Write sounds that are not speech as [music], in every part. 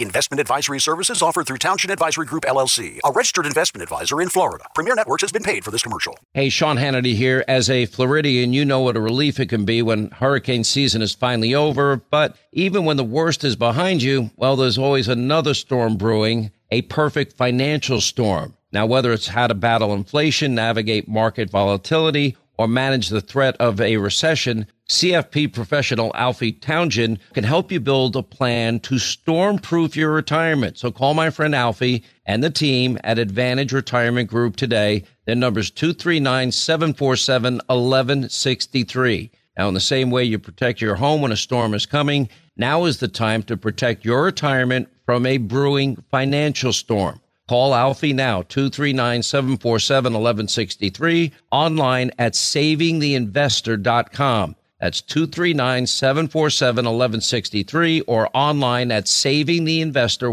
Investment advisory services offered through Townsend Advisory Group LLC, a registered investment advisor in Florida. Premier Networks has been paid for this commercial. Hey, Sean Hannity here. As a Floridian, you know what a relief it can be when hurricane season is finally over. But even when the worst is behind you, well, there's always another storm brewing, a perfect financial storm. Now, whether it's how to battle inflation, navigate market volatility, or manage the threat of a recession, CFP professional Alfie Townsend can help you build a plan to storm-proof your retirement. So call my friend Alfie and the team at Advantage Retirement Group today. Their number is 239-747-1163. Now, in the same way you protect your home when a storm is coming, now is the time to protect your retirement from a brewing financial storm. Call Alfie now, 239-747-1163, online at savingtheinvestor.com. That's 239-747-1163 or online at savingtheinvestor,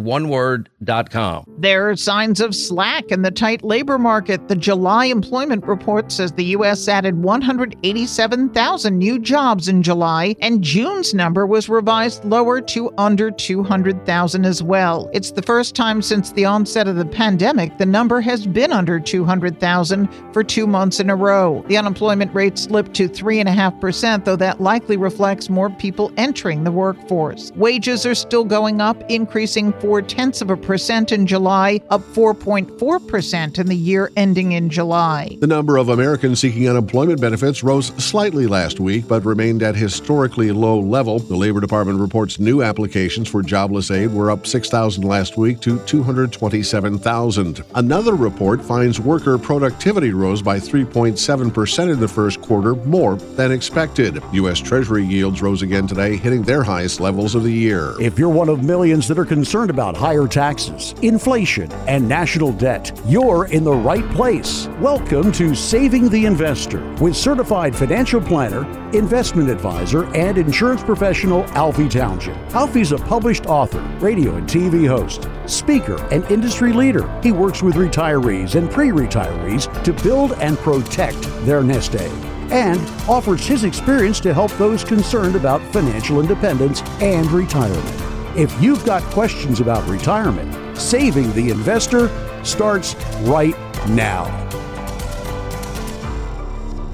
There are signs of slack in the tight labor market. The July employment report says the U.S. added 187,000 new jobs in July, and June's number was revised lower to under 200,000 as well. It's the first time since the onset of the pandemic the number has been under 200,000 for two months in a row. The unemployment rate slipped to 3.5%, though that likely reflects more people entering the workforce. Wages are still going up, increasing four tenths of a percent in July, up 4.4% in the year ending in July. The number of Americans seeking unemployment benefits rose slightly last week, but remained at historically low level. The Labor Department reports new applications for jobless aid were up 6,000 last week to 227,000. Another report finds worker productivity rose by 3.7% in the first quarter, more than expected. U.S. Treasury yields rose again today, hitting their highest levels of the year. If you're one of millions that are concerned about higher taxes, inflation, and national debt, you're in the right place. Welcome to Saving the Investor with certified financial planner, investment advisor, and insurance professional Alfie Townsend. Alfie's a published author, radio and TV host, speaker, and industry leader. He works with retirees and pre retirees to build and protect their nest egg and offers his experience to help those concerned about financial independence and retirement. If you've got questions about retirement, saving the investor starts right now.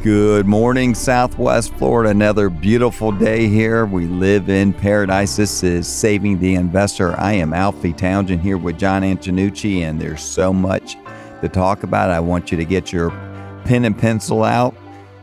Good morning, Southwest Florida. Another beautiful day here. We live in paradise. This is Saving the Investor. I am Alfie Townsend here with John Antonucci, and there's so much to talk about. I want you to get your pen and pencil out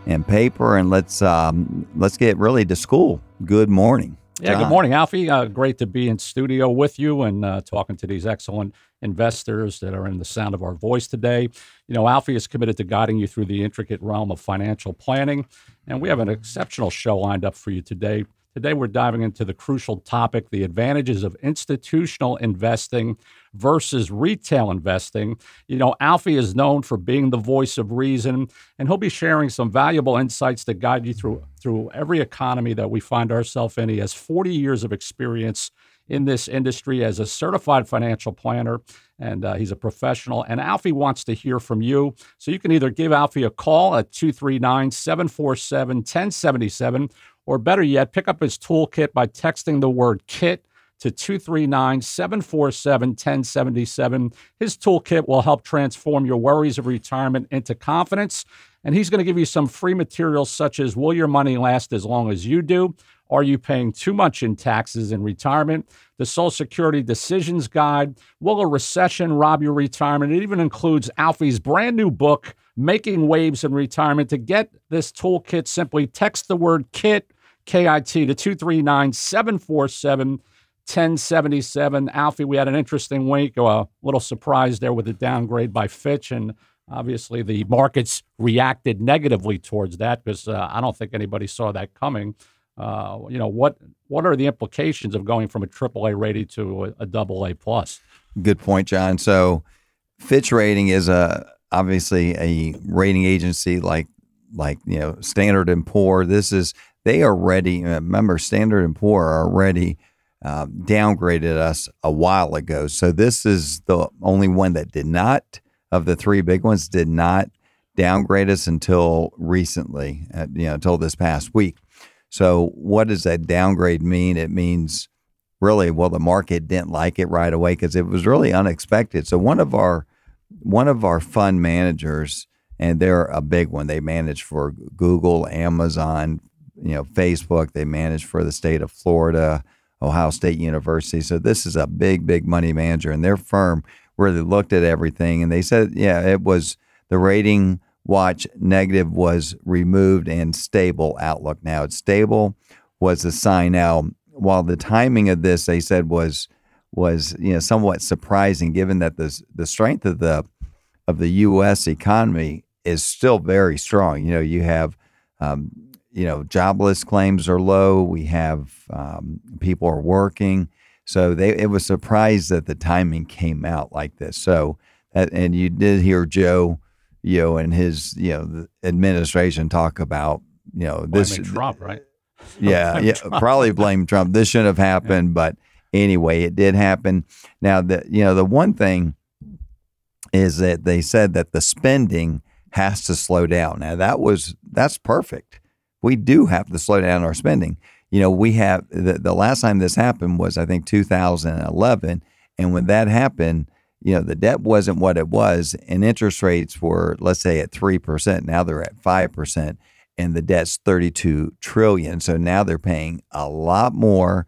and paper, and let's um, let's get really to school. Good morning. Yeah, good morning, Alfie. Uh, great to be in studio with you and uh, talking to these excellent investors that are in the sound of our voice today. You know, Alfie is committed to guiding you through the intricate realm of financial planning, and we have an exceptional show lined up for you today. Today, we're diving into the crucial topic the advantages of institutional investing versus retail investing. You know, Alfie is known for being the voice of reason, and he'll be sharing some valuable insights to guide you through, through every economy that we find ourselves in. He has 40 years of experience in this industry as a certified financial planner, and uh, he's a professional. And Alfie wants to hear from you. So you can either give Alfie a call at 239 747 1077 or better yet, pick up his toolkit by texting the word KIT to 239 747 1077. His toolkit will help transform your worries of retirement into confidence. And he's going to give you some free materials such as Will your money last as long as you do? Are you paying too much in taxes in retirement? The Social Security Decisions Guide. Will a recession rob your retirement? It even includes Alfie's brand new book, Making Waves in Retirement. To get this toolkit, simply text the word KIT KIT to 239 747 1077. Alfie, we had an interesting week. A little surprise there with the downgrade by Fitch. And obviously, the markets reacted negatively towards that because uh, I don't think anybody saw that coming. Uh, you know, what what are the implications of going from a AAA rating to a, double A plus? Good point, John. So, Fitch rating is a obviously a rating agency like like you know Standard and Poor. This is they are ready. Uh, remember, Standard and Poor already uh, downgraded us a while ago. So this is the only one that did not of the three big ones did not downgrade us until recently, uh, you know, until this past week. So what does that downgrade mean? It means really well the market didn't like it right away because it was really unexpected. So one of our one of our fund managers, and they're a big one. They manage for Google, Amazon, you know, Facebook. They manage for the state of Florida, Ohio State University. So this is a big, big money manager, and their firm really looked at everything and they said, yeah, it was the rating watch negative was removed and stable outlook. Now it's stable was the sign. Now, while the timing of this they said was was you know somewhat surprising, given that the the strength of the of the U.S. economy is still very strong. You know, you have um, you know jobless claims are low. We have um, people are working. So they it was surprised that the timing came out like this. So that, and you did hear Joe, you know, and his you know administration talk about you know this Trump, right? [laughs] Yeah, yeah, Trump. probably [laughs] blame Trump. This shouldn't have happened, yeah. but anyway, it did happen. Now the you know the one thing is that they said that the spending has to slow down. Now that was that's perfect. We do have to slow down our spending you know, we have the, the last time this happened was I think 2011, and when that happened, you know, the debt wasn't what it was, and interest rates were let's say at three percent. Now they're at five percent, and the debt's 32 trillion. So now they're paying a lot more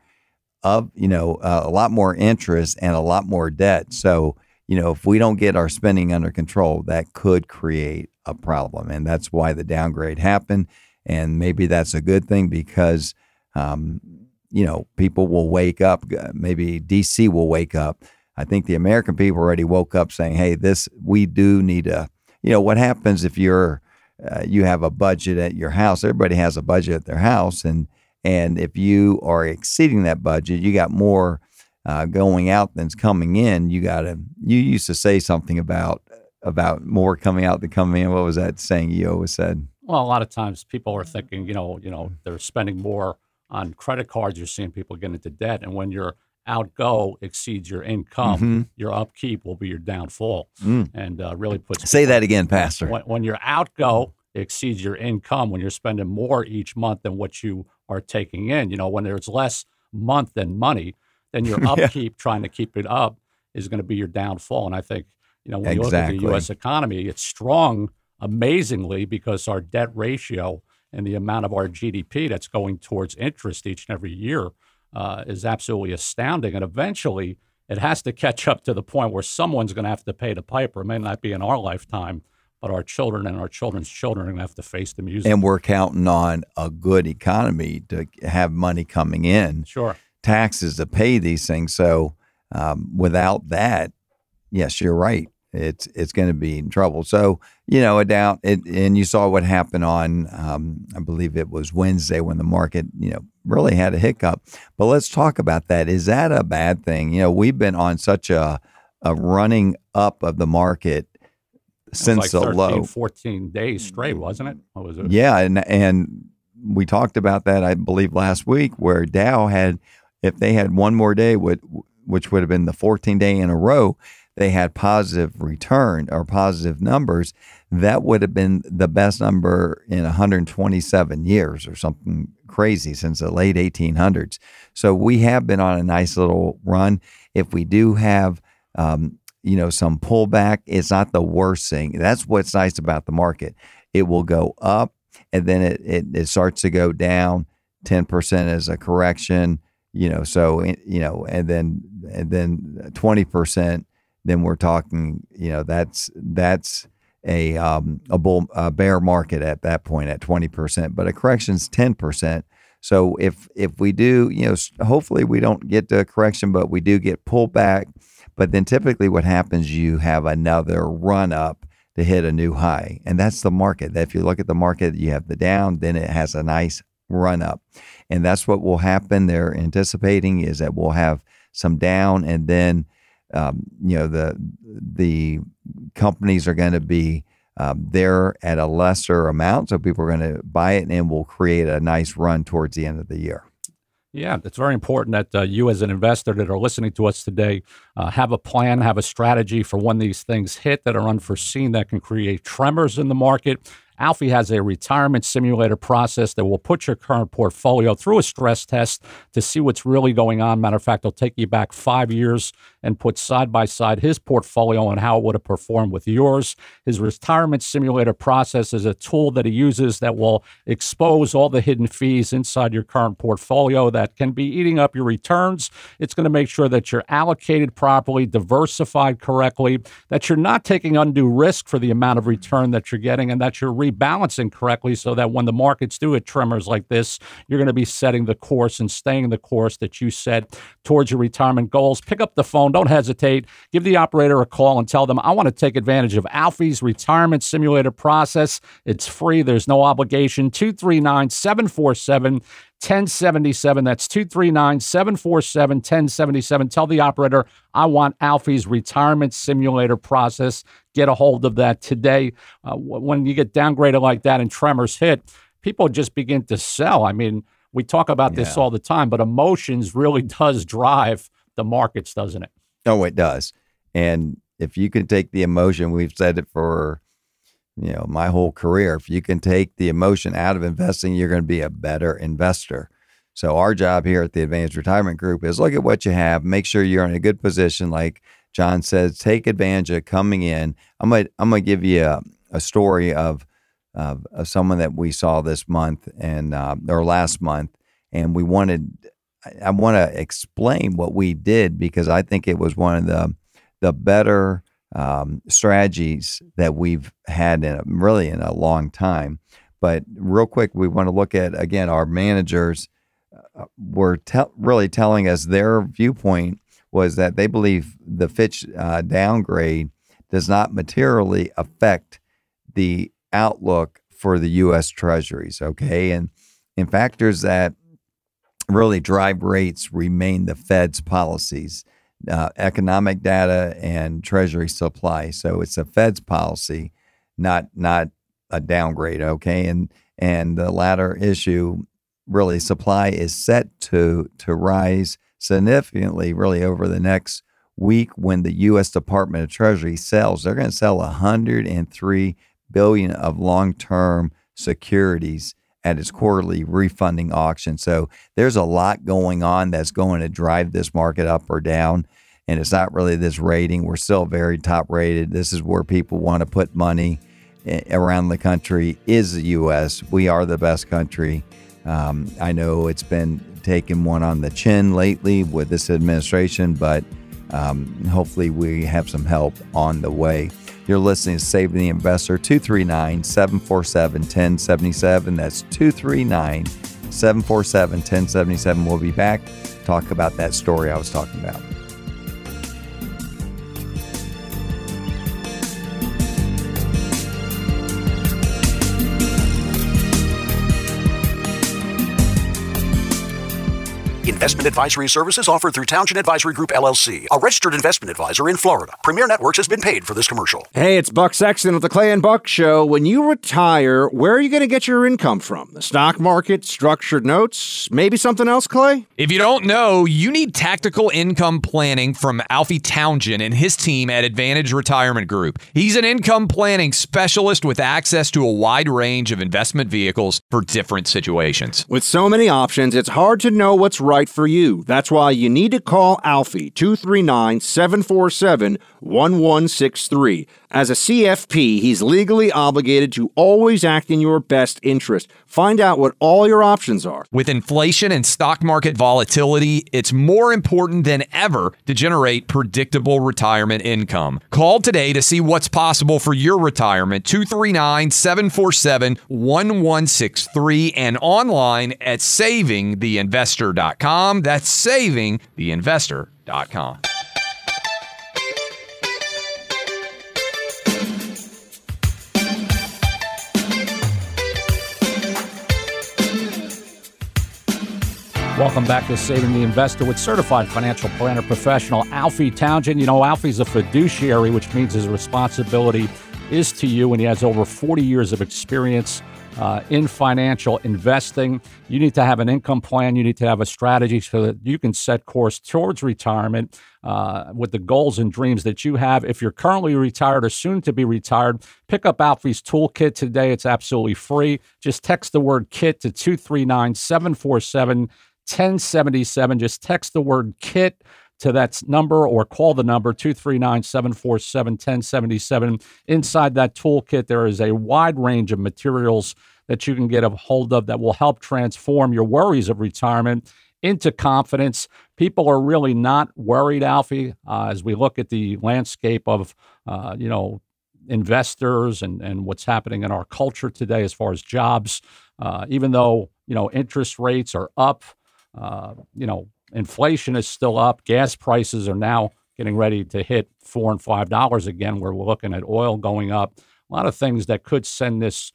of you know uh, a lot more interest and a lot more debt. So you know, if we don't get our spending under control, that could create a problem, and that's why the downgrade happened. And maybe that's a good thing because um, you know, people will wake up. Maybe DC will wake up. I think the American people already woke up saying, "Hey, this we do need to." You know, what happens if you're uh, you have a budget at your house? Everybody has a budget at their house, and and if you are exceeding that budget, you got more uh, going out than's coming in. You got to. You used to say something about about more coming out than coming in. What was that saying you always said? Well, a lot of times people are thinking, you know, you know, they're spending more on credit cards, you're seeing people get into debt. And when your outgo exceeds your income, mm-hmm. your upkeep will be your downfall. Mm. And uh, really puts. Say that again, Pastor. When, when your outgo exceeds your income, when you're spending more each month than what you are taking in, you know, when there's less month than money, then your [laughs] upkeep yeah. trying to keep it up is going to be your downfall. And I think, you know, when exactly. you look at the U.S. economy, it's strong amazingly because our debt ratio and the amount of our GDP that's going towards interest each and every year uh, is absolutely astounding. And eventually, it has to catch up to the point where someone's going to have to pay the piper. It may not be in our lifetime, but our children and our children's children are going to have to face the music. And we're counting on a good economy to have money coming in. Sure. Taxes to pay these things. So um, without that, yes, you're right it's it's going to be in trouble. So you know, a doubt. It, and you saw what happened on, um, I believe it was Wednesday when the market, you know, really had a hiccup. But let's talk about that. Is that a bad thing? You know, we've been on such a a running up of the market since like the low, 14 days straight, wasn't it? What was it? Yeah, and and we talked about that, I believe, last week, where Dow had, if they had one more day, would which would have been the 14 day in a row, they had positive return or positive numbers, that would have been the best number in 127 years or something crazy since the late 1800s. So we have been on a nice little run. If we do have, um, you know, some pullback, it's not the worst thing. That's what's nice about the market. It will go up and then it, it, it starts to go down 10% as a correction, you know, so, you know, and then, and then 20% then we're talking, you know, that's that's a um, a bull a bear market at that point at twenty percent, but a correction's ten percent. So if if we do, you know, hopefully we don't get to a correction, but we do get pulled back. But then typically what happens, you have another run up to hit a new high, and that's the market. If you look at the market, you have the down, then it has a nice run up, and that's what will happen. They're anticipating is that we'll have some down, and then um, you know the the companies are going to be um, there at a lesser amount, so people are going to buy it, and will create a nice run towards the end of the year. Yeah, it's very important that uh, you, as an investor that are listening to us today, uh, have a plan, have a strategy for when these things hit that are unforeseen that can create tremors in the market Alfie has a retirement simulator process that will put your current portfolio through a stress test to see what's really going on. Matter of fact, they'll take you back five years and put side by side his portfolio and how it would have performed with yours. His retirement simulator process is a tool that he uses that will expose all the hidden fees inside your current portfolio that can be eating up your returns. It's going to make sure that you're allocated properly, diversified correctly, that you're not taking undue risk for the amount of return that you're getting, and that you're rebalancing correctly so that when the markets do hit tremors like this, you're going to be setting the course and staying the course that you set towards your retirement goals. Pick up the phone. Don't hesitate. Give the operator a call and tell them, I want to take advantage of Alfie's retirement simulator process. It's free, there's no obligation. 239 747 1077. That's 239 747 1077. Tell the operator, I want Alfie's retirement simulator process. Get a hold of that today. Uh, when you get downgraded like that and tremors hit, people just begin to sell. I mean, we talk about yeah. this all the time, but emotions really [laughs] does drive the markets, doesn't it? Oh, it does. And if you can take the emotion, we've said it for you know my whole career. If you can take the emotion out of investing, you're going to be a better investor. So our job here at the Advantage Retirement Group is look at what you have, make sure you're in a good position. Like John says, take advantage of coming in. I'm gonna I'm gonna give you a, a story of, of, of someone that we saw this month and uh, or last month, and we wanted I, I want to explain what we did because I think it was one of the the better um, strategies that we've had in a, really in a long time. But real quick, we want to look at again our managers uh, were te- really telling us their viewpoint was that they believe the Fitch uh, downgrade does not materially affect the outlook for the U.S. Treasuries. Okay, and in factors that really drive rates remain the Fed's policies uh, economic data and treasury supply. So it's a Fed's policy, not not a downgrade. Okay, and and the latter issue, really, supply is set to to rise significantly, really over the next week when the U.S. Department of Treasury sells. They're going to sell 103 billion of long-term securities at its quarterly refunding auction. So there's a lot going on that's going to drive this market up or down. And it's not really this rating. We're still very top rated. This is where people want to put money eh, around the country is the U.S. We are the best country. Um, I know it's been taking one on the chin lately with this administration, but um, hopefully we have some help on the way. You're listening to Saving the Investor, 239 747 1077. That's 239 747 1077. We'll be back talk about that story I was talking about. Investment advisory services offered through Townsend Advisory Group LLC, a registered investment advisor in Florida. Premier Networks has been paid for this commercial. Hey, it's Buck Sexton of the Clay and Buck Show. When you retire, where are you going to get your income from? The stock market, structured notes, maybe something else, Clay? If you don't know, you need tactical income planning from Alfie Townsend and his team at Advantage Retirement Group. He's an income planning specialist with access to a wide range of investment vehicles for different situations. With so many options, it's hard to know what's right right for you. That's why you need to call Alfie 239 747 1163. As a CFP, he's legally obligated to always act in your best interest. Find out what all your options are. With inflation and stock market volatility, it's more important than ever to generate predictable retirement income. Call today to see what's possible for your retirement. 239 747 1163 and online at savingtheinvestor.com. That's savingtheinvestor.com. Welcome back to Saving the Investor with certified financial planner professional Alfie Townsend. You know, Alfie's a fiduciary, which means his responsibility is to you, and he has over 40 years of experience uh, in financial investing. You need to have an income plan. You need to have a strategy so that you can set course towards retirement uh, with the goals and dreams that you have. If you're currently retired or soon to be retired, pick up Alfie's Toolkit today. It's absolutely free. Just text the word KIT to 239 747 1077. Just text the word KIT to that number or call the number 239 747 1077. Inside that toolkit, there is a wide range of materials that you can get a hold of that will help transform your worries of retirement into confidence. People are really not worried, Alfie, uh, as we look at the landscape of, uh, you know, investors and, and what's happening in our culture today as far as jobs. Uh, even though, you know, interest rates are up, uh, you know, inflation is still up. Gas prices are now getting ready to hit four and five dollars again. We're looking at oil going up. A lot of things that could send this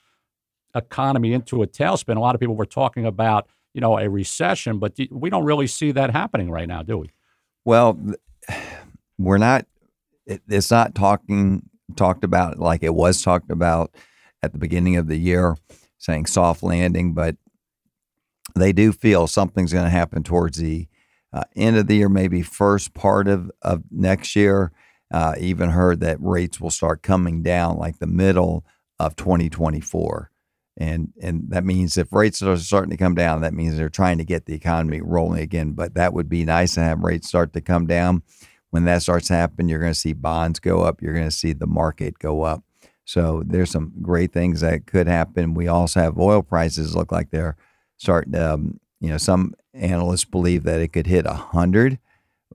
economy into a tailspin. A lot of people were talking about, you know, a recession, but we don't really see that happening right now, do we? Well, [sighs] we're not. It's not talking talked about like it was talked about at the beginning of the year, saying soft landing, but they do feel something's going to happen towards the uh, end of the year, maybe first part of, of next year. Uh, even heard that rates will start coming down like the middle of 2024. And, and that means if rates are starting to come down, that means they're trying to get the economy rolling again. But that would be nice to have rates start to come down. When that starts to happen, you're going to see bonds go up. You're going to see the market go up. So there's some great things that could happen. We also have oil prices look like they're starting to um, you know, some analysts believe that it could hit 100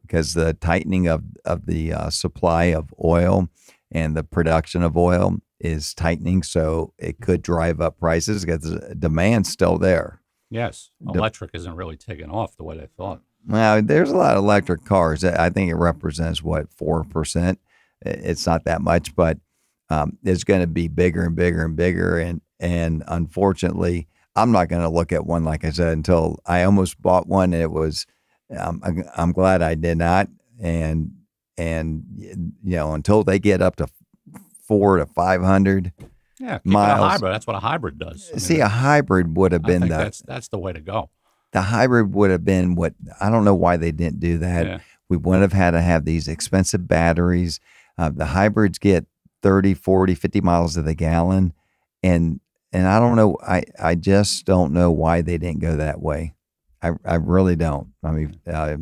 because the tightening of, of the uh, supply of oil and the production of oil is tightening. So it could drive up prices because the demand's still there. Yes. Electric isn't really taking off the way they thought. Well, there's a lot of electric cars. I think it represents what, 4%. It's not that much, but um, it's going to be bigger and bigger and bigger. And, and unfortunately, I'm not going to look at one like I said until I almost bought one. And it was, um, I'm glad I did not. And and you know until they get up to four to five hundred. Yeah, miles. Hybrid. That's what a hybrid does. I mean, see, a hybrid would have been the that's that's the way to go. The hybrid would have been what I don't know why they didn't do that. Yeah. We wouldn't have had to have these expensive batteries. Uh, the hybrids get 30, 40, 50 miles to the gallon, and and I don't know. I I just don't know why they didn't go that way. I I really don't. I mean, uh,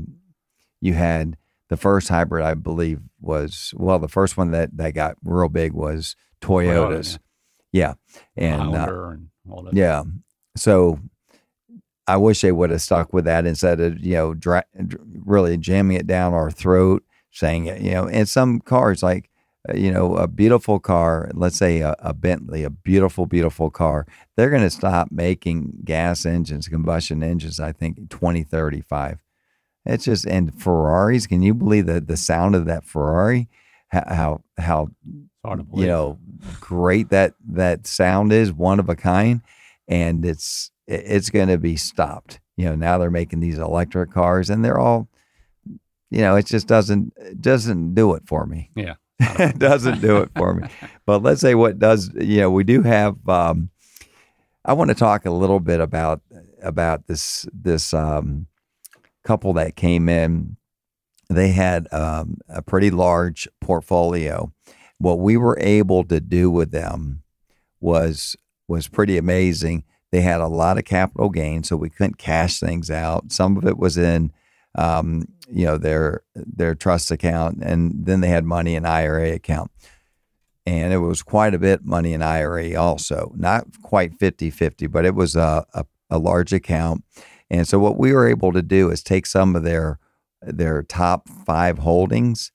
you had the first hybrid, I believe, was well, the first one that that got real big was Toyotas. yeah. yeah, and, uh, and yeah. So I wish they would have stuck with that instead of you know dra- really jamming it down our throat, saying you know. And some cars like Uh, you know, a beautiful car, let's say a, a Bentley, a beautiful, beautiful car, they're going to stop making gas engines, combustion engines, I think 2035. It's just, and Ferraris, can you believe that the sound of that Ferrari? How, how, you know, great that, that sound is, one of a kind. And it's, it's going to be stopped. You know, now they're making these electric cars and they're all, you know, it just doesn't, doesn't do it for me. Yeah. [laughs] doesn't do it for me. But let's say what does. You know, we do have. Um, I want to talk a little bit about about this this um, couple that came in. They had um, a pretty large portfolio. What we were able to do with them was was pretty amazing. They had a lot of capital gains, so we couldn't cash things out. Some of it was in um, you know their their trust account, and then they had money in IRA account, and it was quite a bit money in IRA also, not quite 50-50, but it was a, a, a large account. And so what we were able to do is take some of their their top five holdings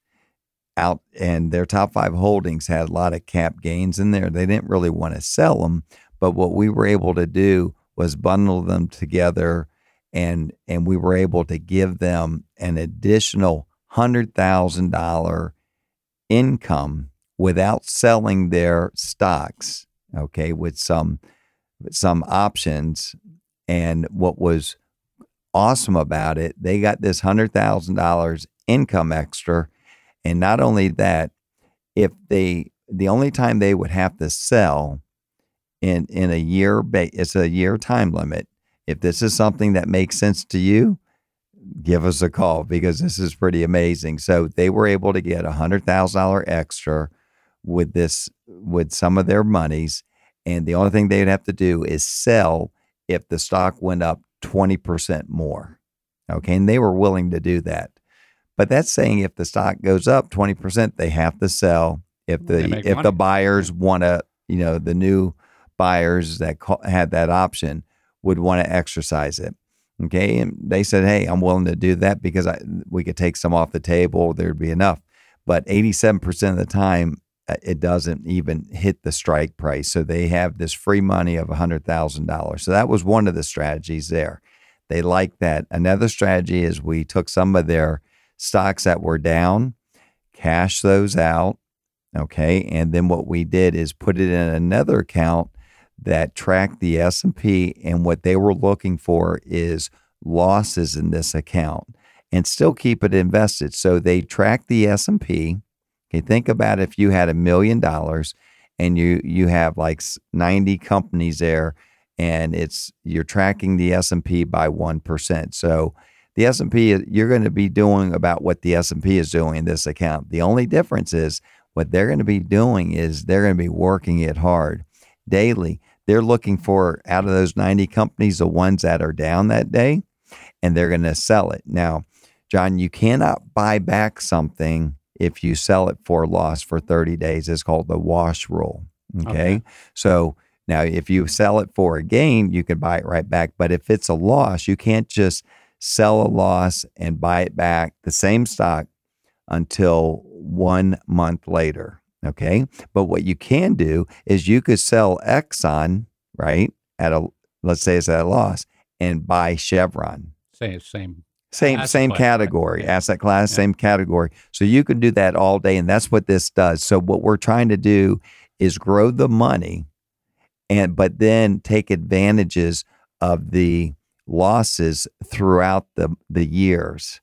out, and their top five holdings had a lot of cap gains in there. They didn't really want to sell them, but what we were able to do was bundle them together and and we were able to give them an additional hundred thousand dollar income without selling their stocks. Okay, with some some options, and what was awesome about it, they got this hundred thousand dollars income extra, and not only that, if they the only time they would have to sell in in a year. It's a year time limit. If this is something that makes sense to you, give us a call because this is pretty amazing. So they were able to get a hundred thousand dollar extra with this with some of their monies, and the only thing they'd have to do is sell if the stock went up twenty percent more. Okay, and they were willing to do that. But that's saying if the stock goes up twenty percent, they have to sell. If the if money. the buyers want to, you know, the new buyers that had that option would want to exercise it. Okay, and they said, "Hey, I'm willing to do that because I we could take some off the table. There'd be enough." But 87% of the time, uh, it doesn't even hit the strike price. So they have this free money of $100,000. So that was one of the strategies there. They like that. Another strategy is we took some of their stocks that were down, cash those out, okay, and then what we did is put it in another account that track the S&P and what they were looking for is losses in this account and still keep it invested. So they track the S&P. Okay, think about if you had a million dollars and you you have like 90 companies there and it's you're tracking the S&P by 1%. So the S&P you're going to be doing about what the S&P is doing in this account. The only difference is what they're going to be doing is they're going to be working it hard daily. They're looking for out of those 90 companies the ones that are down that day and they're going to sell it. Now, John, you cannot buy back something if you sell it for a loss for 30 days. It's called the wash rule. Okay. Okay. So now if you sell it for a gain, you can buy it right back. But if it's a loss, you can't just sell a loss and buy it back, the same stock, until one month later. Okay. But what you can do is you could sell Exxon, right, at a, let's say it's at a loss, and buy Chevron. Same, same. Same same class, right? category, Yeah. asset class, Yeah. same category. So you can do that all day, and that's what this does. So what we're trying to do is grow the money, and but then take advantages of the losses throughout the the years,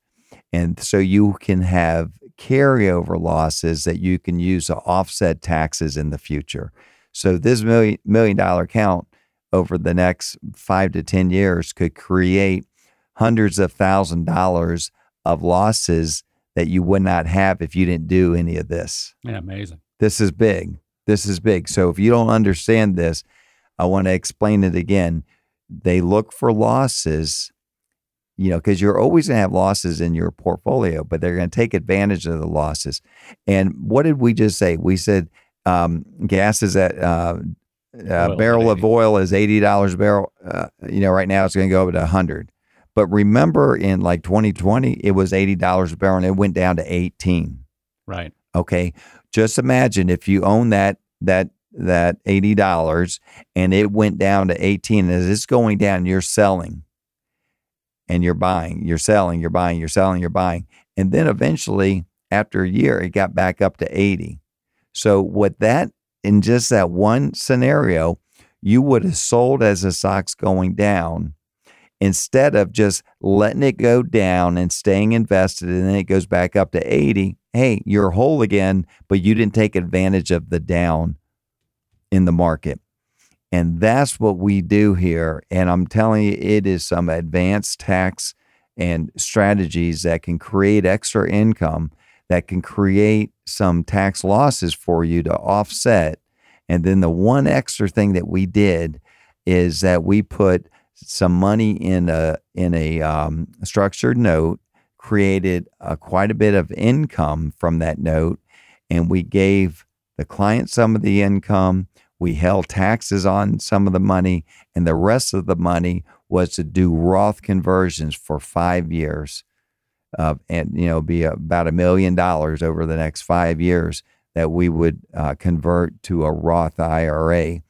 and so you can have carryover losses that you can use to offset taxes in the future. So this million million dollar account over the next five to ten years could create hundreds of thousand dollars of losses that you would not have if you didn't do any of this. Yeah, amazing. This is big. This is big. So if you don't understand this, I want to explain it again. They look for losses, you know, because you're always going to have losses in your portfolio, but they're going to take advantage of the losses. And what did we just say? We said um, gas is at uh, Oil uh, barrel of oil is eighty dollars a barrel. Uh, you know, right now it's going to go up to hundred. But remember, in like 2020, it was eighty dollars a barrel, and it went down to eighteen. Right. Okay, just imagine if you own that that that eighty dollars and it went down to eighteen. As it's going down, you're selling, and you're buying, you're selling, you're buying, you're selling, you're buying, and then eventually, after a year, it got back up to eighty. So what that in just that one scenario, you would have sold as the stock's going down instead of just letting it go down and staying invested and then it goes back up to 80 hey you're whole again but you didn't take advantage of the down in the market and that's what we do here and i'm telling you it is some advanced tax and strategies that can create extra income that can create some tax losses for you to offset and then the one extra thing that we did is that we put some money in a in a um, structured note, created uh, quite a bit of income from that note, and we gave the client some of the income. We held taxes on some of the money, and the rest of the money was to do Roth conversions for five years, uh, and you know, be about a million dollars over the next five years that we would uh, convert to a Roth IRA,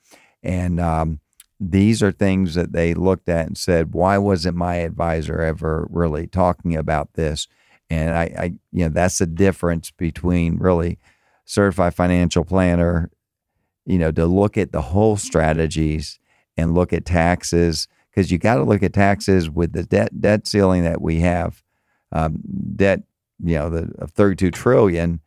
and um, these are things that they looked at and said, why wasn't my advisor ever really talking about this? And I, I you know, that's the difference between really certified financial planner, you know, to look at the whole strategies and look at taxes because you got to look at taxes with the debt debt ceiling that we have, um, debt, you know, the of 32 trillion.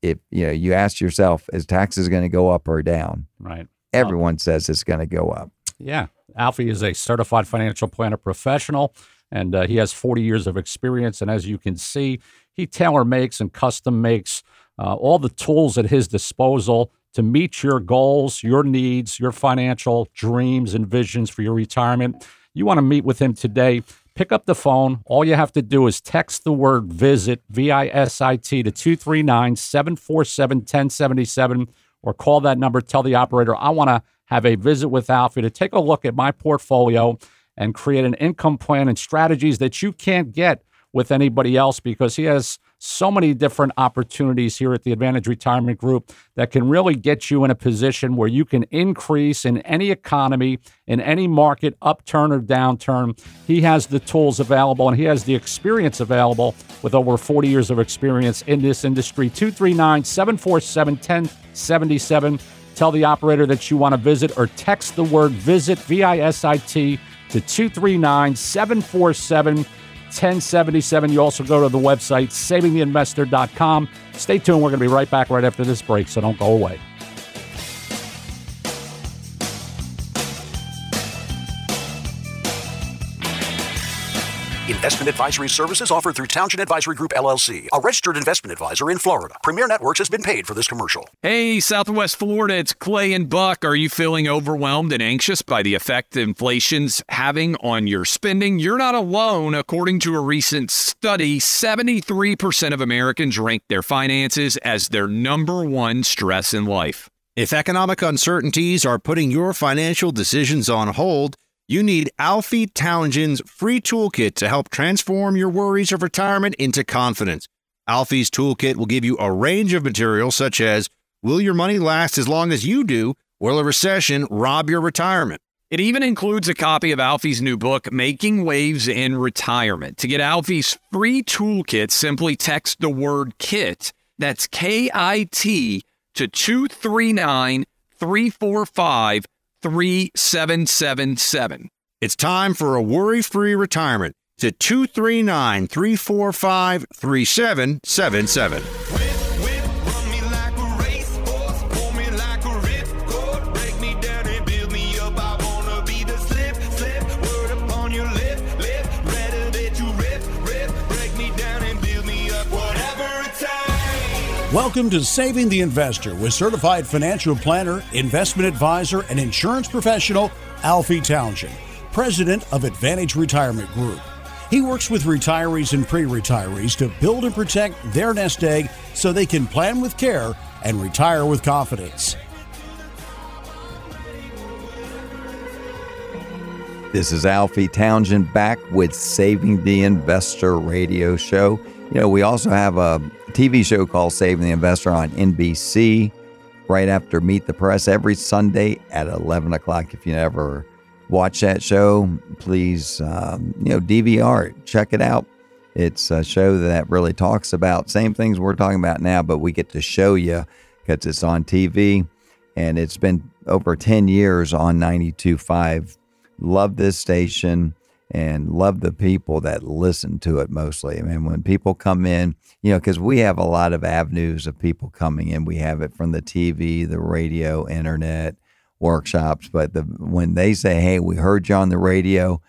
If you know, you ask yourself, is taxes going to go up or down? Right. everyone says it's going to go up. Yeah. Alfie is a certified financial planner professional, and uh, he has 40 years of experience. And as you can see, he tailor makes and custom makes uh, all the tools at his disposal to meet your goals, your needs, your financial dreams and visions for your retirement. You want to meet with him today. Pick up the phone. All you have to do is text the word visit, V I S I T, to 239 747 1077 or call that number. Tell the operator, I want to have a visit with Alfie to take a look at my portfolio and create an income plan and strategies that you can't get with anybody else because he has so many different opportunities here at the Advantage Retirement Group that can really get you in a position where you can increase in any economy, in any market, upturn or downturn. He has the tools available and he has the experience available with over 40 years of experience in this industry. 239 747 1077. Tell the operator that you want to visit or text the word visit, V I S I T, to 239 747 1077. You also go to the website, savingtheinvestor.com. Stay tuned. We're going to be right back right after this break, so don't go away. Investment advisory services offered through Townsend Advisory Group LLC, a registered investment advisor in Florida. Premier Networks has been paid for this commercial. Hey, Southwest Florida, it's Clay and Buck. Are you feeling overwhelmed and anxious by the effect inflation's having on your spending? You're not alone. According to a recent study, 73% of Americans rank their finances as their number one stress in life. If economic uncertainties are putting your financial decisions on hold, you need Alfie Townsend's free toolkit to help transform your worries of retirement into confidence. Alfie's toolkit will give you a range of materials such as Will your money last as long as you do? Will a recession rob your retirement? It even includes a copy of Alfie's new book, Making Waves in Retirement. To get Alfie's free toolkit, simply text the word KIT, that's K I T, to 239 345 3777. It's time for a worry free retirement to 239 345 3777. Welcome to Saving the Investor with certified financial planner, investment advisor, and insurance professional Alfie Townsend, president of Advantage Retirement Group. He works with retirees and pre retirees to build and protect their nest egg so they can plan with care and retire with confidence. This is Alfie Townsend back with Saving the Investor radio show. You know, we also have a TV show called Saving the Investor on NBC right after Meet the Press every Sunday at 11 o'clock. If you never watch that show, please, um, you know, DVR it, check it out. It's a show that really talks about same things we're talking about now, but we get to show you because it's on TV and it's been over 10 years on 92.5. Love this station and love the people that listen to it mostly. I mean, when people come in, you know, because we have a lot of avenues of people coming in. We have it from the TV, the radio, internet, workshops. But the, when they say, hey, we heard you on the radio,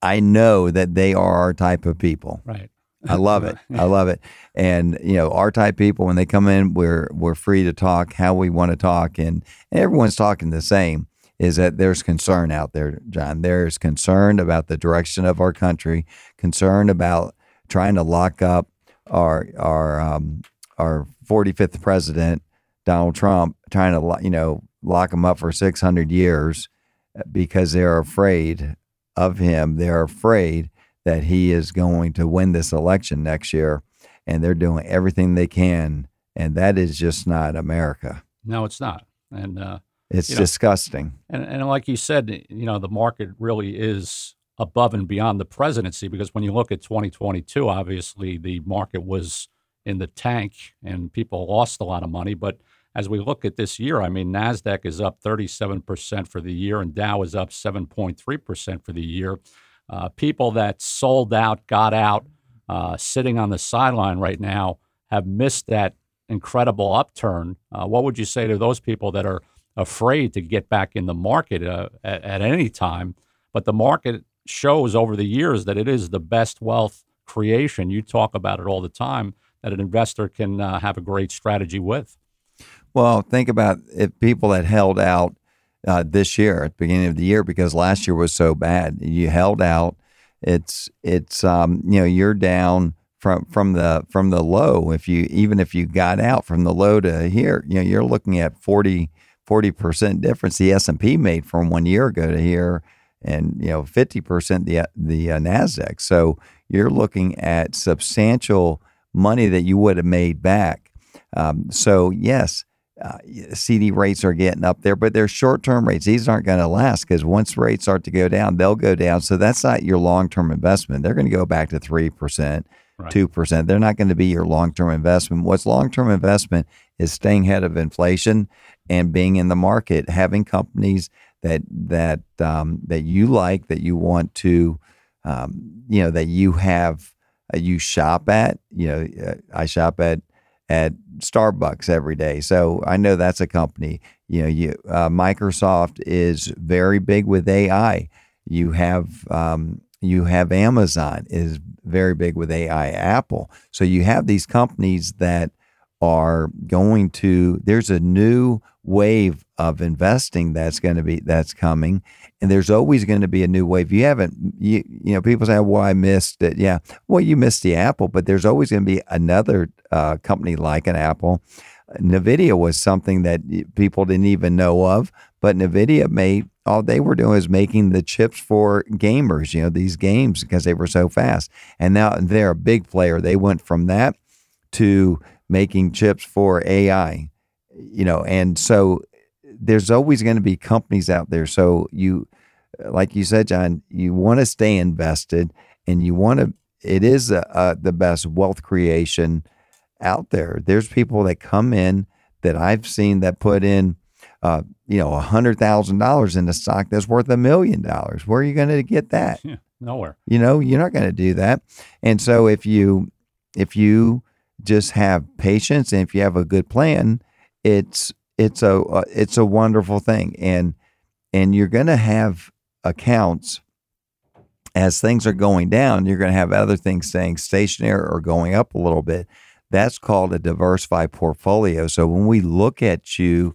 I know that they are our type of people. Right. I love it. I love it. And you know, our type people when they come in, we're we're free to talk how we want to talk, and, and everyone's talking the same is that there's concern out there, John. There's concern about the direction of our country, concern about trying to lock up our our um, our 45th president, Donald Trump, trying to you know lock him up for 600 years because they're afraid of him. They're afraid that he is going to win this election next year, and they're doing everything they can, and that is just not America. No, it's not. And uh, it's you know, disgusting. And, and like you said, you know, the market really is above and beyond the presidency because when you look at 2022, obviously the market was in the tank and people lost a lot of money. But as we look at this year, I mean, NASDAQ is up 37% for the year and Dow is up 7.3% for the year. Uh, people that sold out, got out, uh, sitting on the sideline right now have missed that incredible upturn. Uh, what would you say to those people that are afraid to get back in the market uh, at, at any time. But the market shows over the years that it is the best wealth creation. You talk about it all the time that an investor can uh, have a great strategy with. Well, think about if people that held out uh, this year at the beginning of the year because last year was so bad. You held out. It's it's um, you know you're down from from the from the low. If you even if you got out from the low to here, you know you're looking at 40 percent difference. The S and P made from one year ago to here, and you know fifty percent the the uh, Nasdaq. So you're looking at substantial money that you would have made back. Um, so yes, uh, CD rates are getting up there, but they're short term rates. These aren't going to last because once rates start to go down, they'll go down. So that's not your long term investment. They're going to go back to 3%, right. 2%. They're not going to be your long term investment. What's long term investment is staying ahead of inflation and being in the market, having companies that, that, um, that you like, that you want to, um, you know, that you have, uh, you shop at. You know, uh, I shop at, at Starbucks every day. So I know that's a company. You know, you uh, Microsoft is very big with AI. You have um, you have Amazon is very big with AI. Apple. So you have these companies that are going to. There's a new wave of investing that's going to be that's coming, and there's always going to be a new wave. You haven't, you you know, people say, "Well, I missed it." Yeah, well, you missed the Apple, but there's always going to be another uh, company like an Apple. Nvidia was something that people didn't even know of, but Nvidia made all they were doing is making the chips for gamers. You know, these games because they were so fast, and now they're a big player. They went from that to making chips for AI. You know, and so there's always going to be companies out there. So you, like you said, John, you want to stay invested, and you want to. It is a, a, the best wealth creation out there. There's people that come in that I've seen that put in, uh, you know, a hundred thousand dollars in a stock that's worth a million dollars. Where are you going to get that? Yeah, [laughs] nowhere. You know, you're not going to do that. And so if you if you just have patience and if you have a good plan, it's it's a uh, it's a wonderful thing and and you're going to have accounts as things are going down you're going to have other things staying stationary or going up a little bit that's called a diversified portfolio so when we look at you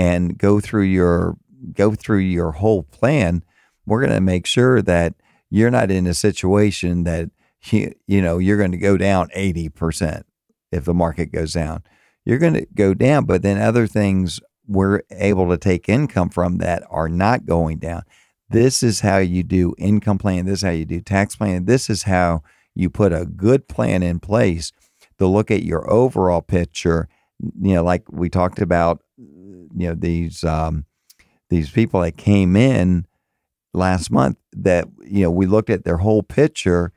and go through your go through your whole plan we're going to make sure that you're not in a situation that you, you know you're going to go down 80% if the market goes down you're going to go down. But then other things we're able to take income from that are not going down. This is how you do income plan. This is how you do tax plan. This is how you put a good plan in place to look at your overall picture. You know, like we talked about, you know, these um, these people that came in last month that you know we looked at their whole picture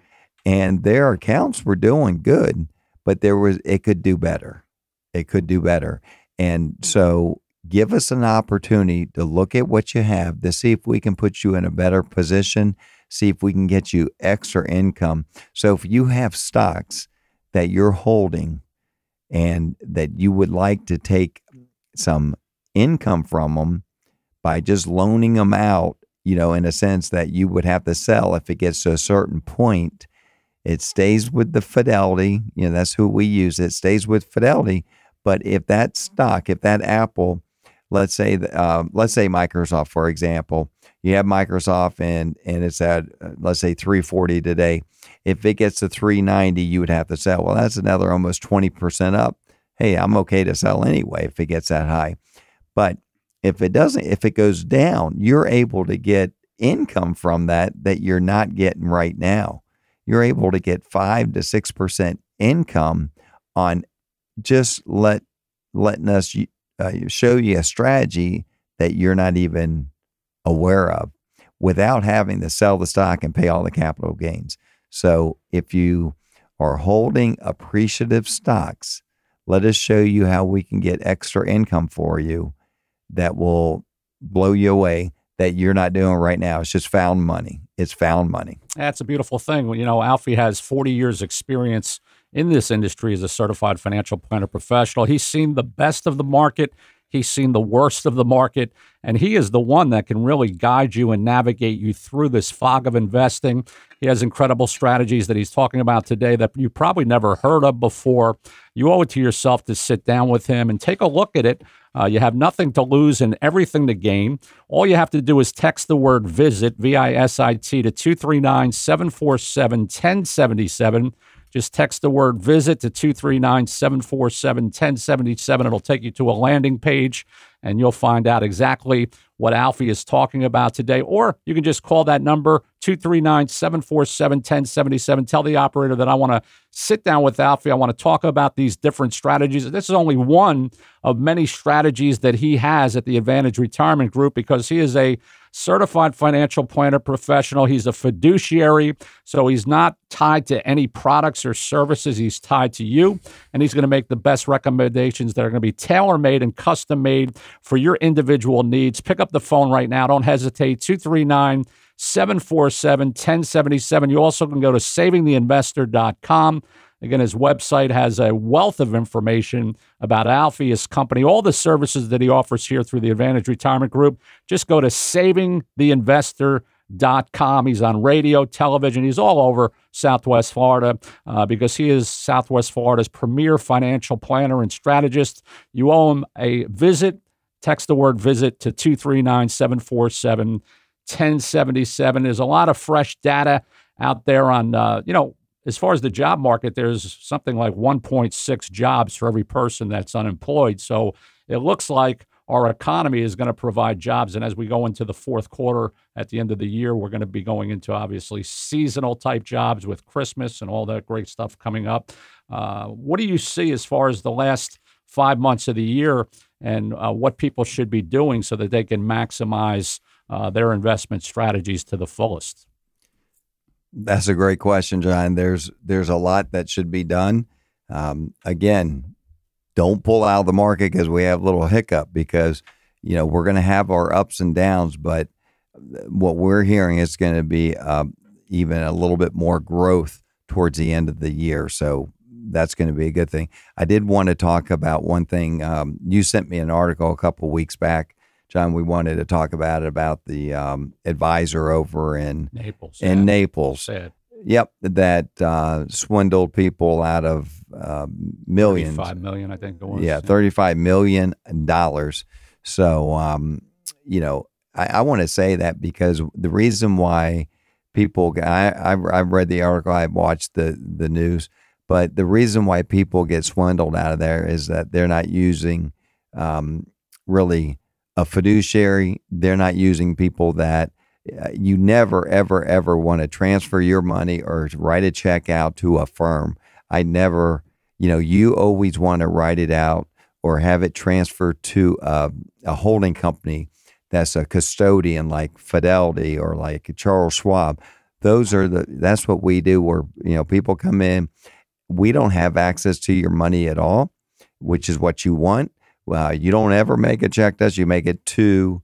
and their accounts were doing good, but there was it could do better it could do better. And so give us an opportunity to look at what you have to see if we can put you in a better position, see if we can get you extra income. So if you have stocks that you're holding and that you would like to take some income from them by just loaning them out, you know, in a sense that you would have to sell if it gets to a certain point. It stays with the Fidelity, you know, that's who we use. It stays with Fidelity, but if that stock, if that Apple, let's say, uh, let's say Microsoft, for example, you have Microsoft and and it's at uh, let's say 340 today. If it gets to 390, you would have to sell. Well, that's another almost 20 percent up. Hey, I'm okay to sell anyway if it gets that high. But if it doesn't, if it goes down, you're able to get income from that that you're not getting right now. You're able to get five to six percent income on just let letting us uh, show you a strategy that you're not even aware of without having to sell the stock and pay all the capital gains. So if you are holding appreciative stocks, let us show you how we can get extra income for you that will blow you away that you're not doing right now. It's just found money. It's found money. That's a beautiful thing. You know, Alfie has 40 years experience in this industry as a certified financial planner professional. He's seen the best of the market. He's seen the worst of the market, and he is the one that can really guide you and navigate you through this fog of investing. He has incredible strategies that he's talking about today that you probably never heard of before. You owe it to yourself to sit down with him and take a look at it. Uh, you have nothing to lose and everything to gain. All you have to do is text the word visit, V I S I T, to 239 747 1077. Just text the word visit to 239 747 1077. It'll take you to a landing page and you'll find out exactly what Alfie is talking about today. Or you can just call that number 239 747 1077. Tell the operator that I want to sit down with Alfie. I want to talk about these different strategies. This is only one of many strategies that he has at the Advantage Retirement Group because he is a certified financial planner professional. He's a fiduciary, so he's not tied to any products or services. He's tied to you, and he's going to make the best recommendations that are going to be tailor made and custom made for your individual needs. Pick up the phone right now. Don't hesitate. 239 747 1077. You also can go to savingtheinvestor.com. Again, his website has a wealth of information about Alfie, his company, all the services that he offers here through the Advantage Retirement Group. Just go to savingtheinvestor.com. He's on radio, television. He's all over Southwest Florida uh, because he is Southwest Florida's premier financial planner and strategist. You owe him a visit. Text the word visit to 239 747 1077. There's a lot of fresh data out there on, uh, you know, as far as the job market, there's something like 1.6 jobs for every person that's unemployed. So it looks like our economy is going to provide jobs. And as we go into the fourth quarter at the end of the year, we're going to be going into obviously seasonal type jobs with Christmas and all that great stuff coming up. Uh, what do you see as far as the last five months of the year and uh, what people should be doing so that they can maximize uh, their investment strategies to the fullest? That's a great question, John. There's there's a lot that should be done. Um, again, don't pull out of the market because we have a little hiccup because you know we're going to have our ups and downs, but what we're hearing is going to be uh, even a little bit more growth towards the end of the year. So that's going to be a good thing. I did want to talk about one thing. Um, you sent me an article a couple weeks back John, we wanted to talk about it about the um, advisor over in Naples. In yeah. Naples. Sad. Yep, that uh, swindled people out of uh, millions. Five million, I think it was. Yeah, thirty-five million dollars. So, um, you know, I, I want to say that because the reason why people, I, I've, I've read the article, I've watched the the news, but the reason why people get swindled out of there is that they're not using um, really a fiduciary. They're not using people that uh, you never, ever, ever want to transfer your money or write a check out to a firm. I never, you know, you always want to write it out or have it transferred to a, a holding company that's a custodian like Fidelity or like Charles Schwab. Those are the, that's what we do where, you know, people come in. We don't have access to your money at all, which is what you want well, you don't ever make a check to us. You make it to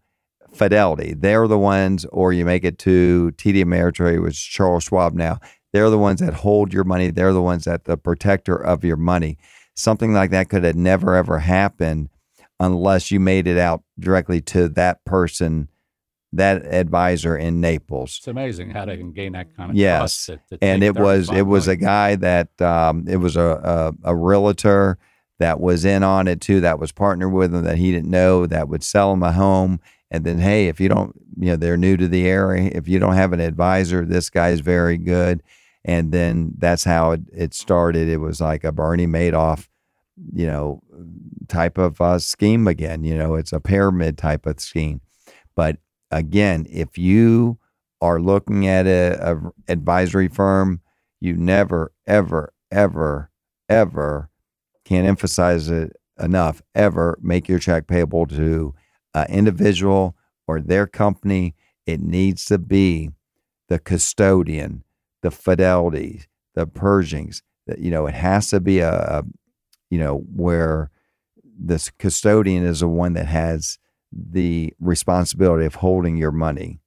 Fidelity. They're the ones, or you make it to TD Ameritrade, which is Charles Schwab now. They're the ones that hold your money. They're the ones that the protector of your money. Something like that could have never ever happened unless you made it out directly to that person, that advisor in Naples. It's amazing how they can gain that kind of yes. trust. to and it was it was a guy that um, it was a, a a realtor that was in on it too, that was partnered with him that he didn't know, that would sell him a home. And then, hey, if you don't, you know, they're new to the area. If you don't have an advisor, this guy's very good. And then that's how it, it started. It was like a Bernie Madoff, you know, type of uh, scheme again. You know, it's a pyramid type of scheme. But again, if you are looking at a, a advisory firm, you never, ever, ever, ever can't emphasize it enough ever make your check payable to an individual or their company it needs to be the custodian the fidelity the Pershings. that you know it has to be a, a you know where this custodian is the one that has the responsibility of holding your money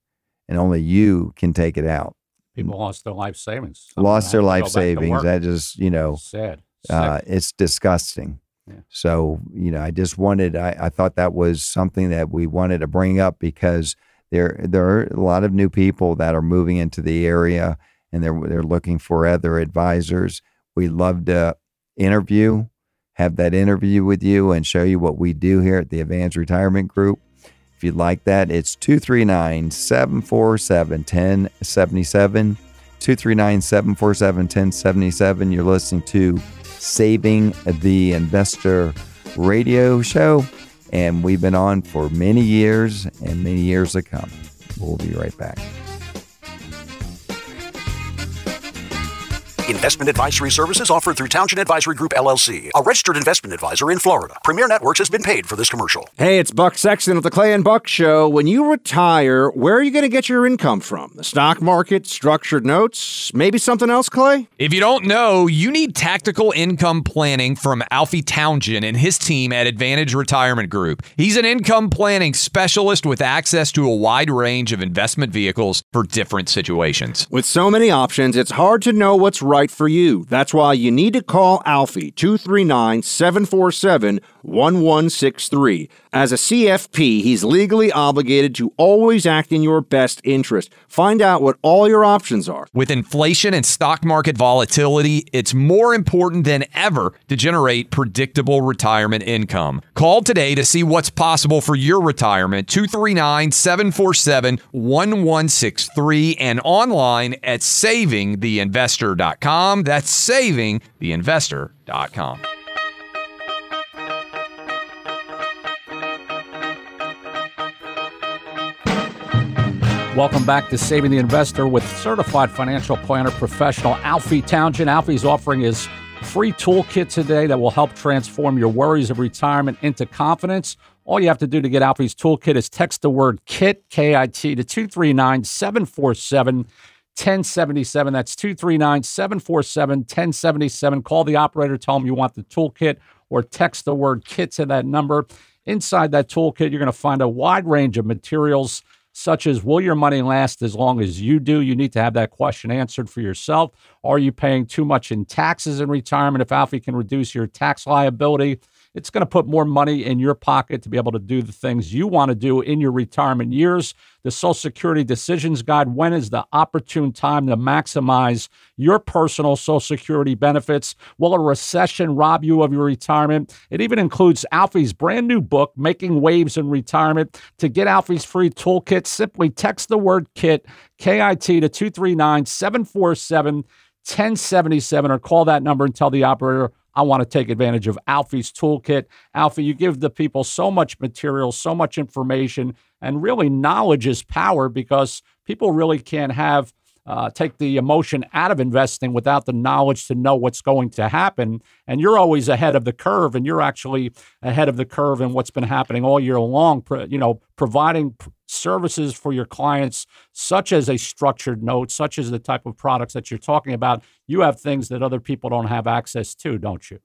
and only you can take it out People lost their life savings. Some lost their life go back to savings that just you know Sad. Uh, it's disgusting So, you know, I just wanted, I, I thought that was something that we wanted to bring up because there, there are a lot of new people that are moving into the area and they're, they're looking for other advisors. We love to interview, have that interview with you and show you what we do here at the Advantage Retirement Group. If you'd like that, it's 239 747 1077. 239 747 1077. You're listening to Saving the Investor radio show, and we've been on for many years and many years to come. We'll be right back. Investment advisory services offered through Townsend Advisory Group LLC, a registered investment advisor in Florida. Premier Networks has been paid for this commercial. Hey, it's Buck Sexton of the Clay and Buck Show. When you retire, where are you going to get your income from? The stock market, structured notes, maybe something else, Clay? If you don't know, you need tactical income planning from Alfie Townsend and his team at Advantage Retirement Group. He's an income planning specialist with access to a wide range of investment vehicles for different situations. With so many options, it's hard to know what's right for you. That's why you need to call Alfie 239 747 1163. As a CFP, he's legally obligated to always act in your best interest. Find out what all your options are. With inflation and stock market volatility, it's more important than ever to generate predictable retirement income. Call today to see what's possible for your retirement 239 747 1163 and online at savingtheinvestor.com. That's savingtheinvestor.com. Welcome back to Saving the Investor with certified financial planner professional Alfie Townsend. Alfie's offering his free toolkit today that will help transform your worries of retirement into confidence. All you have to do to get Alfie's toolkit is text the word KIT, K I T, to 239 747 1077. That's 239 747 1077. Call the operator, tell them you want the toolkit, or text the word KIT to that number. Inside that toolkit, you're going to find a wide range of materials such as will your money last as long as you do? You need to have that question answered for yourself. Are you paying too much in taxes in retirement? If Alfie can reduce your tax liability, it's going to put more money in your pocket to be able to do the things you want to do in your retirement years. The Social Security Decisions Guide when is the opportune time to maximize your personal Social Security benefits? Will a recession rob you of your retirement? It even includes Alfie's brand new book, Making Waves in Retirement. To get Alfie's free toolkit, simply text the word KIT, K I T, to 239 747 1077 or call that number and tell the operator I want to take advantage of Alfie's toolkit. Alfie, you give the people so much material, so much information, and really knowledge is power because people really can't have uh, take the emotion out of investing without the knowledge to know what's going to happen. And you're always ahead of the curve, and you're actually ahead of the curve in what's been happening all year long. You know, providing services for your clients, such as a structured note, such as the type of products that you're talking about. You have things that other people don't have access to, don't you?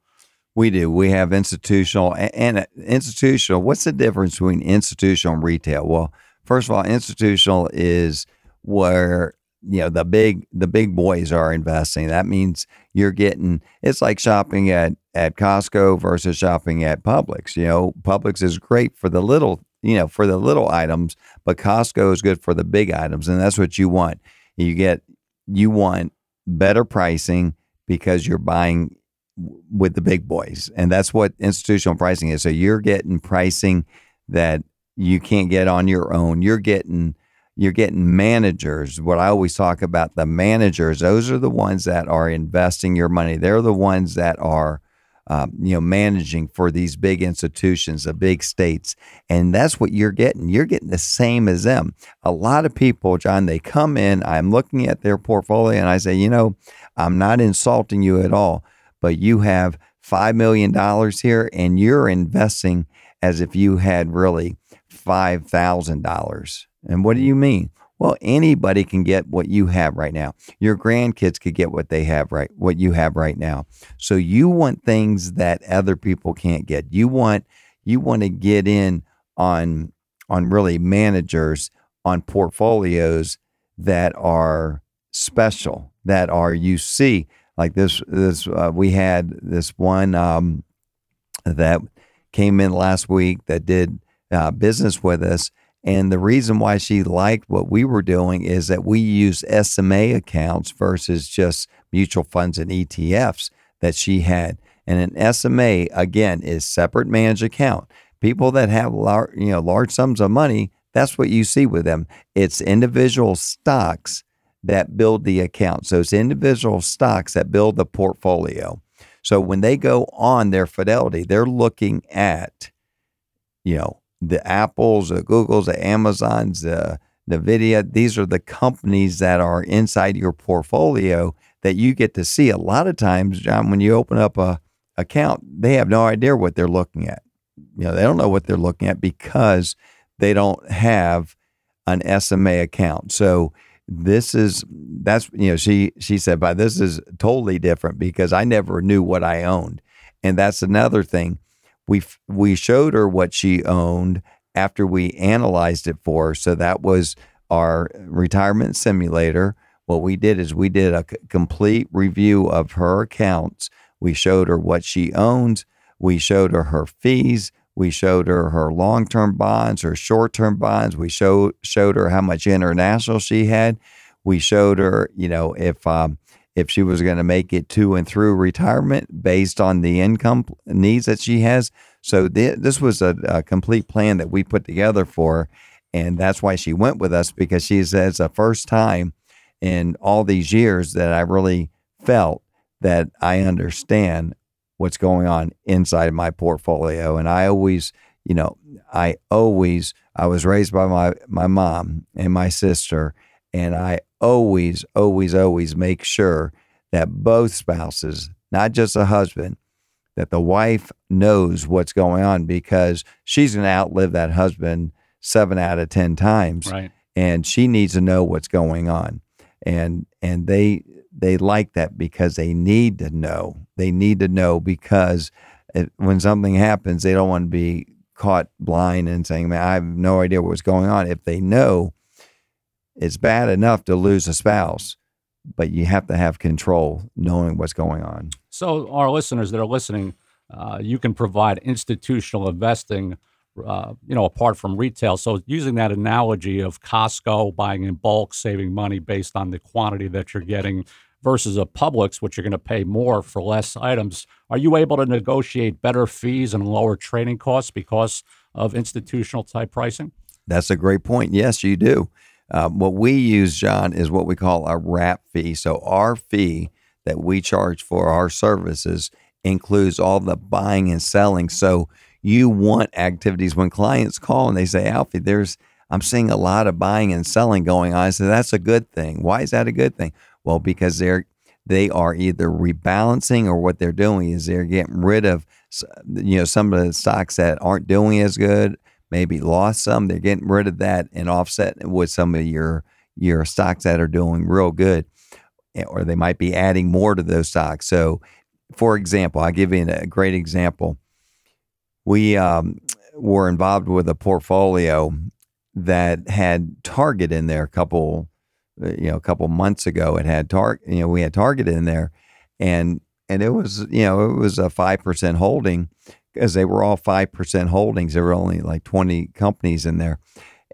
We do. We have institutional and institutional. What's the difference between institutional and retail? Well, first of all, institutional is where you know the big the big boys are investing. That means you're getting it's like shopping at at Costco versus shopping at Publix. You know, Publix is great for the little you know for the little items, but Costco is good for the big items, and that's what you want. You get you want better pricing because you're buying with the big boys, and that's what institutional pricing is. So you're getting pricing that you can't get on your own. You're getting you're getting managers. What I always talk about the managers, those are the ones that are investing your money. They're the ones that are, um, you know, managing for these big institutions, the big states. And that's what you're getting. You're getting the same as them. A lot of people, John, they come in, I'm looking at their portfolio and I say, you know, I'm not insulting you at all, but you have $5 million here and you're investing as if you had really $5,000 and what do you mean? Well, anybody can get what you have right now. Your grandkids could get what they have right what you have right now. So you want things that other people can't get. You want you want to get in on on really managers on portfolios that are special, that are you see like this this uh, we had this one um, that came in last week that did uh, business with us. And the reason why she liked what we were doing is that we use SMA accounts versus just mutual funds and ETFs that she had. And an SMA again is separate managed account. People that have large, you know, large sums of money, that's what you see with them. It's individual stocks that build the account. So it's individual stocks that build the portfolio. So when they go on their fidelity, they're looking at, you know, the Apples, the Googles, the Amazons, the Nvidia. These are the companies that are inside your portfolio that you get to see. A lot of times, John, when you open up a account, they have no idea what they're looking at. You know, they don't know what they're looking at because they don't have an SMA account. So this is that's you know she she said but this is totally different because I never knew what I owned. And that's another thing. We we showed her what she owned after we analyzed it for her. So that was our retirement simulator. What we did is we did a c- complete review of her accounts. We showed her what she owns. We showed her her fees. We showed her her long term bonds, her short term bonds. We showed showed her how much international she had. We showed her, you know, if um, if she was going to make it to and through retirement based on the income needs that she has. So th- this was a, a, complete plan that we put together for her, and that's why she went with us because she says the first time in all these years that I really felt that I understand what's going on inside my portfolio. And I always, you know, I always, I was raised by my, my mom and my sister, and I always, always, always make sure that both spouses, not just a husband, that the wife knows what's going on because she's going to outlive that husband seven out of 10 times. Right. And she needs to know what's going on. And, and they, they like that because they need to know. They need to know because it, when something happens, they don't want to be caught blind and saying, "Man, I have no idea what's going on." If they know, it's bad enough to lose a spouse, but you have to have control, knowing what's going on. So, our listeners that are listening, uh, you can provide institutional investing. Uh, you know, apart from retail. So, using that analogy of Costco buying in bulk, saving money based on the quantity that you're getting, versus a Publix, which you're going to pay more for less items. Are you able to negotiate better fees and lower trading costs because of institutional type pricing? That's a great point. Yes, you do. Uh, what we use, John, is what we call a wrap fee. So our fee that we charge for our services includes all the buying and selling. So you want activities when clients call and they say, Alfie, there's I'm seeing a lot of buying and selling going on. I said, that's a good thing. Why is that a good thing? Well, because they're they are either rebalancing or what they're doing is they're getting rid of you know some of the stocks that aren't doing as good, maybe lost some. They're getting rid of that and offset with some of your your stocks that are doing real good, eh, or they might be adding more to those stocks. So, for example, I'll give you a great example. We um, were involved with a portfolio that had Target in there a couple uh, you know, a couple months ago. It had Target, you know, we had Target in there, and and it was, you know, it was a five percent holding because they were all five percent holdings. There were only like twenty companies in there,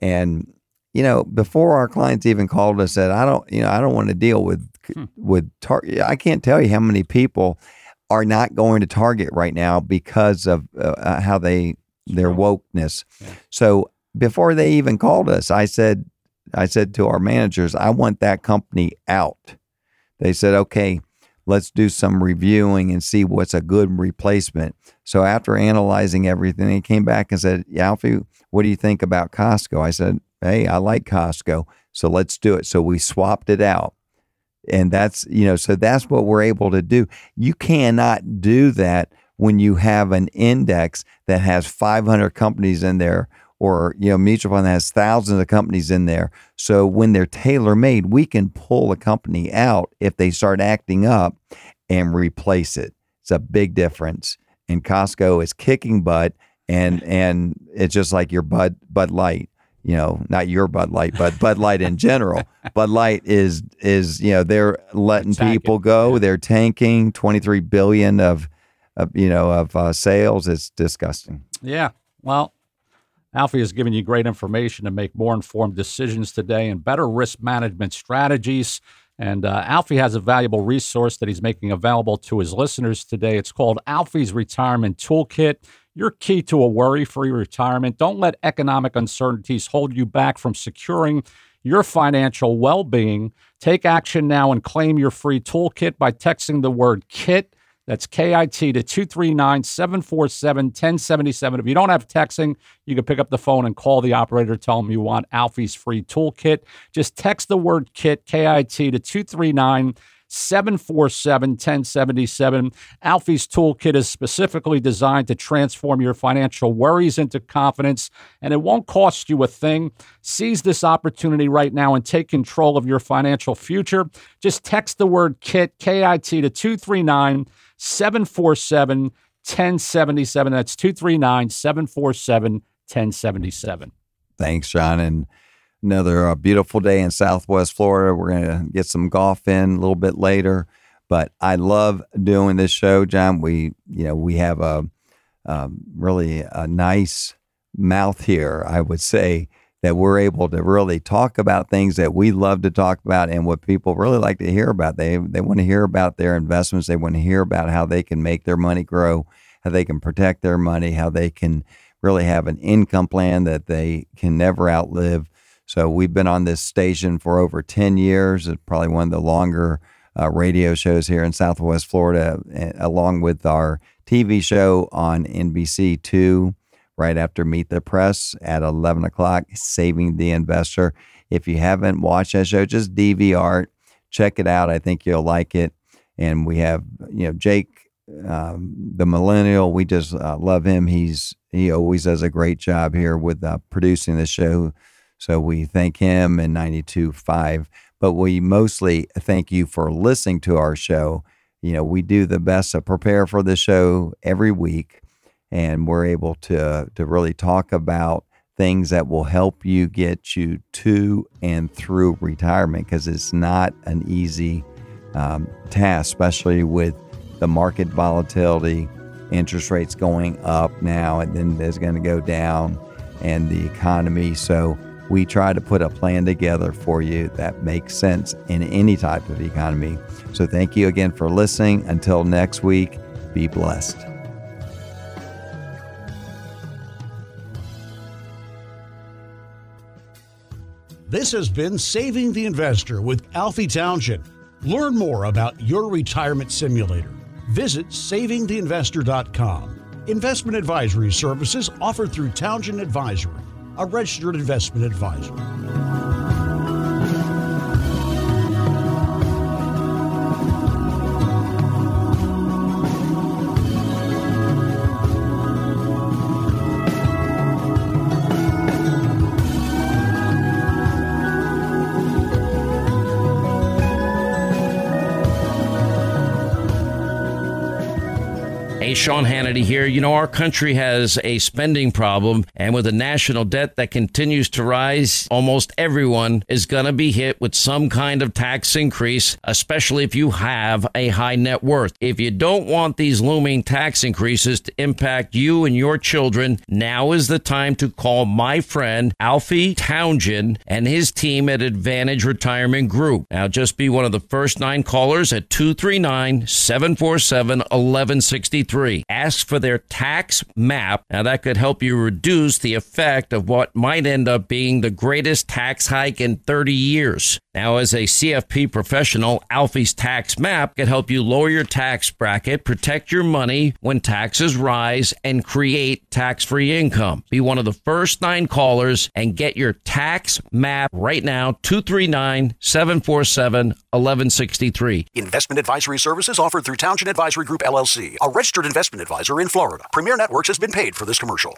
and you know, before our clients even called us, said, I don't, you know, I don't want to deal with hmm. with Target. I can't tell you how many people are not going to Target right now because of uh, uh how they their wokeness. Yeah. So before they even called us, I said, I said to our managers, I want that company out. They said, okay, let's do some reviewing and see what's a good replacement. So after analyzing everything, he came back and said, Alfie, what do you think about Costco? I said, hey, I like Costco. So let's do it. So we swapped it out. And that's, you know, so that's what we're able to do. You cannot do that when you have an index that has 500 companies in there or you know mutual fund that has thousands of companies in there so when they're tailor made we can pull a company out if they start acting up and replace it it's a big difference and costco is kicking butt and [laughs] and it's just like your bud bud light you know not your bud light but bud light in general [laughs] bud light is is you know they're letting people go they're tanking 23 billion of of you know of uh, sales. It's disgusting. Yeah. Well, Alfie has given you great information to make more informed decisions today and better risk management strategies. And uh, Alfie has a valuable resource that he's making available to his listeners today. It's called Alfie's Retirement Toolkit. Your key to a worry free retirement. Don't let economic uncertainties hold you back from securing your financial well being. Take action now and claim your free toolkit by texting the word KIT that's KIT to 239 747 1077. If you don't have texting, you can pick up the phone and call the operator, tell them you want Alfie's free toolkit. Just text the word KIT, KIT to 239 747 1077. Alfie's toolkit is specifically designed to transform your financial worries into confidence, and it won't cost you a thing. Seize this opportunity right now and take control of your financial future. Just text the word KIT, KIT to 239 747 1077. That's 239 747 1077. Thanks, John. And another uh, beautiful day in Southwest Florida. We're going to get some golf in a little bit later, but I love doing this show, John. We, you know, we have a, um, really a nice mouth here, I would say, that we're able to really talk about things that we love to talk about and what people really like to hear about. They they want to hear about their investments. They want to hear about how they can make their money grow, how they can protect their money, how they can really have an income plan that they can never outlive. So we've been on this station for over 10 years. It's probably one of the longer uh, radio shows here in Southwest Florida, along with our TV show on NBC2 right after Meet the Press at 11 o'clock, Saving the Investor. If you haven't watched that show, just DVR it, check it out. I think you'll like it. And we have, you know, Jake, um, the millennial. We just uh, love him. He's he always does a great job here with uh, producing the show. So we thank him in 92.5. But we mostly thank you for listening to our show. You know, we do the best to prepare for the show every week and we're able to to really talk about things that will help you get you to and through retirement because it's not an easy um, task, especially with the market volatility, interest rates going up now, and then there's going to go down, and the economy. So we try to put a plan together for you that makes sense in any type of economy. So thank you again for listening. Until next week, be blessed. This has been Saving the Investor with Alfie Townsend. Learn more about your retirement simulator. Visit savingtheinvestor.com. Investment advisory services offered through Townsend Advisory, a registered investment advisor. Sean Hannity here. You know, our country has a spending problem, and with a national debt that continues to rise, almost everyone is going to be hit with some kind of tax increase, especially if you have a high net worth. If you don't want these looming tax increases to impact you and your children, now is the time to call my friend Alfie Townsend and his team at Advantage Retirement Group. Now, just be one of the first nine callers at 239 747 1163 Ask for their tax map. Now, that could help you reduce the effect of what might end up being the greatest tax hike in 30 years. Now, as a CFP professional, Alfie's tax map can help you lower your tax bracket, protect your money when taxes rise, and create tax free income. Be one of the first nine callers and get your tax map right now 239 747 1163. Investment advisory services offered through Townsend Advisory Group LLC, a registered investment advisor in Florida. Premier Networks has been paid for this commercial.